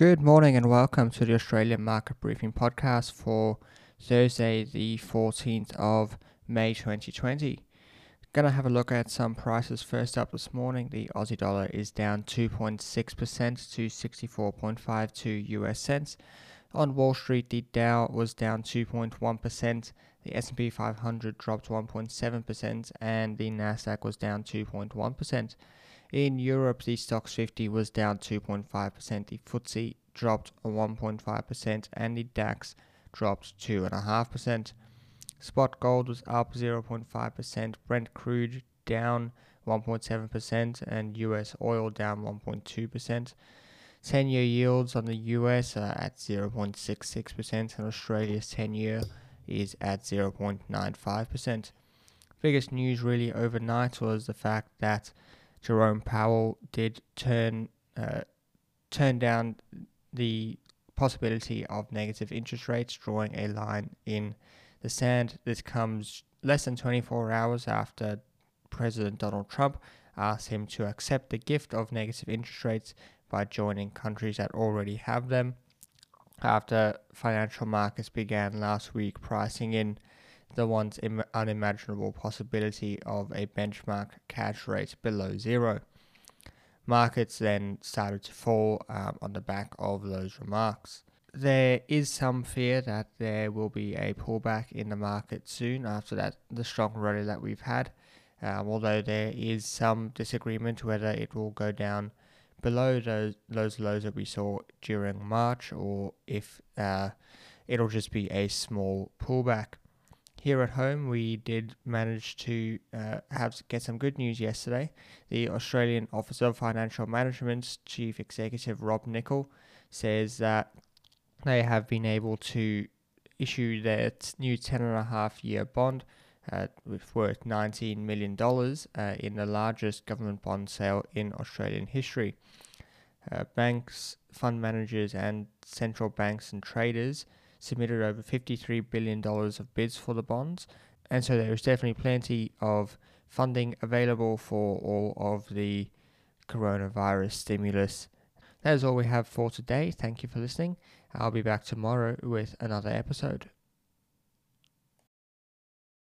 Good morning and welcome to the Australian Market Briefing podcast for Thursday, the 14th of May 2020. Gonna have a look at some prices first up this morning. The Aussie dollar is down 2.6% to 64.52 US cents. On Wall Street, the Dow was down 2.1%, the S&P 500 dropped 1.7% and the Nasdaq was down 2.1%. In Europe, the Stoxx 50 was down 2.5%, the FTSE dropped 1.5% and the DAX dropped 2.5%. Spot gold was up 0.5%, Brent crude down 1.7%, and US oil down 1.2%. 10 year yields on the US are at 0.66%, and Australia's 10 year is at 0.95%. Biggest news really overnight was the fact that Jerome Powell did turn uh, turn down the possibility of negative interest rates, drawing a line in the sand. This comes less than 24 hours after President Donald Trump asked him to accept the gift of negative interest rates by joining countries that already have them. After financial markets began last week pricing in the once Im- unimaginable possibility of a benchmark cash rate below zero. Markets then started to fall um, on the back of those remarks. There is some fear that there will be a pullback in the market soon after that the strong rally that we've had. Um, although there is some disagreement whether it will go down below those those lows that we saw during March or if uh, it'll just be a small pullback. Here at home, we did manage to uh, have get some good news yesterday. The Australian Office of Financial Management's chief executive Rob Nicholl says that they have been able to issue their t- new ten and a half year bond uh, worth $19 million uh, in the largest government bond sale in Australian history. Uh, banks, fund managers, and central banks and traders submitted over $53 billion of bids for the bonds. And so there is definitely plenty of funding available for all of the coronavirus stimulus. That is all we have for today. Thank you for listening. I'll be back tomorrow with another episode.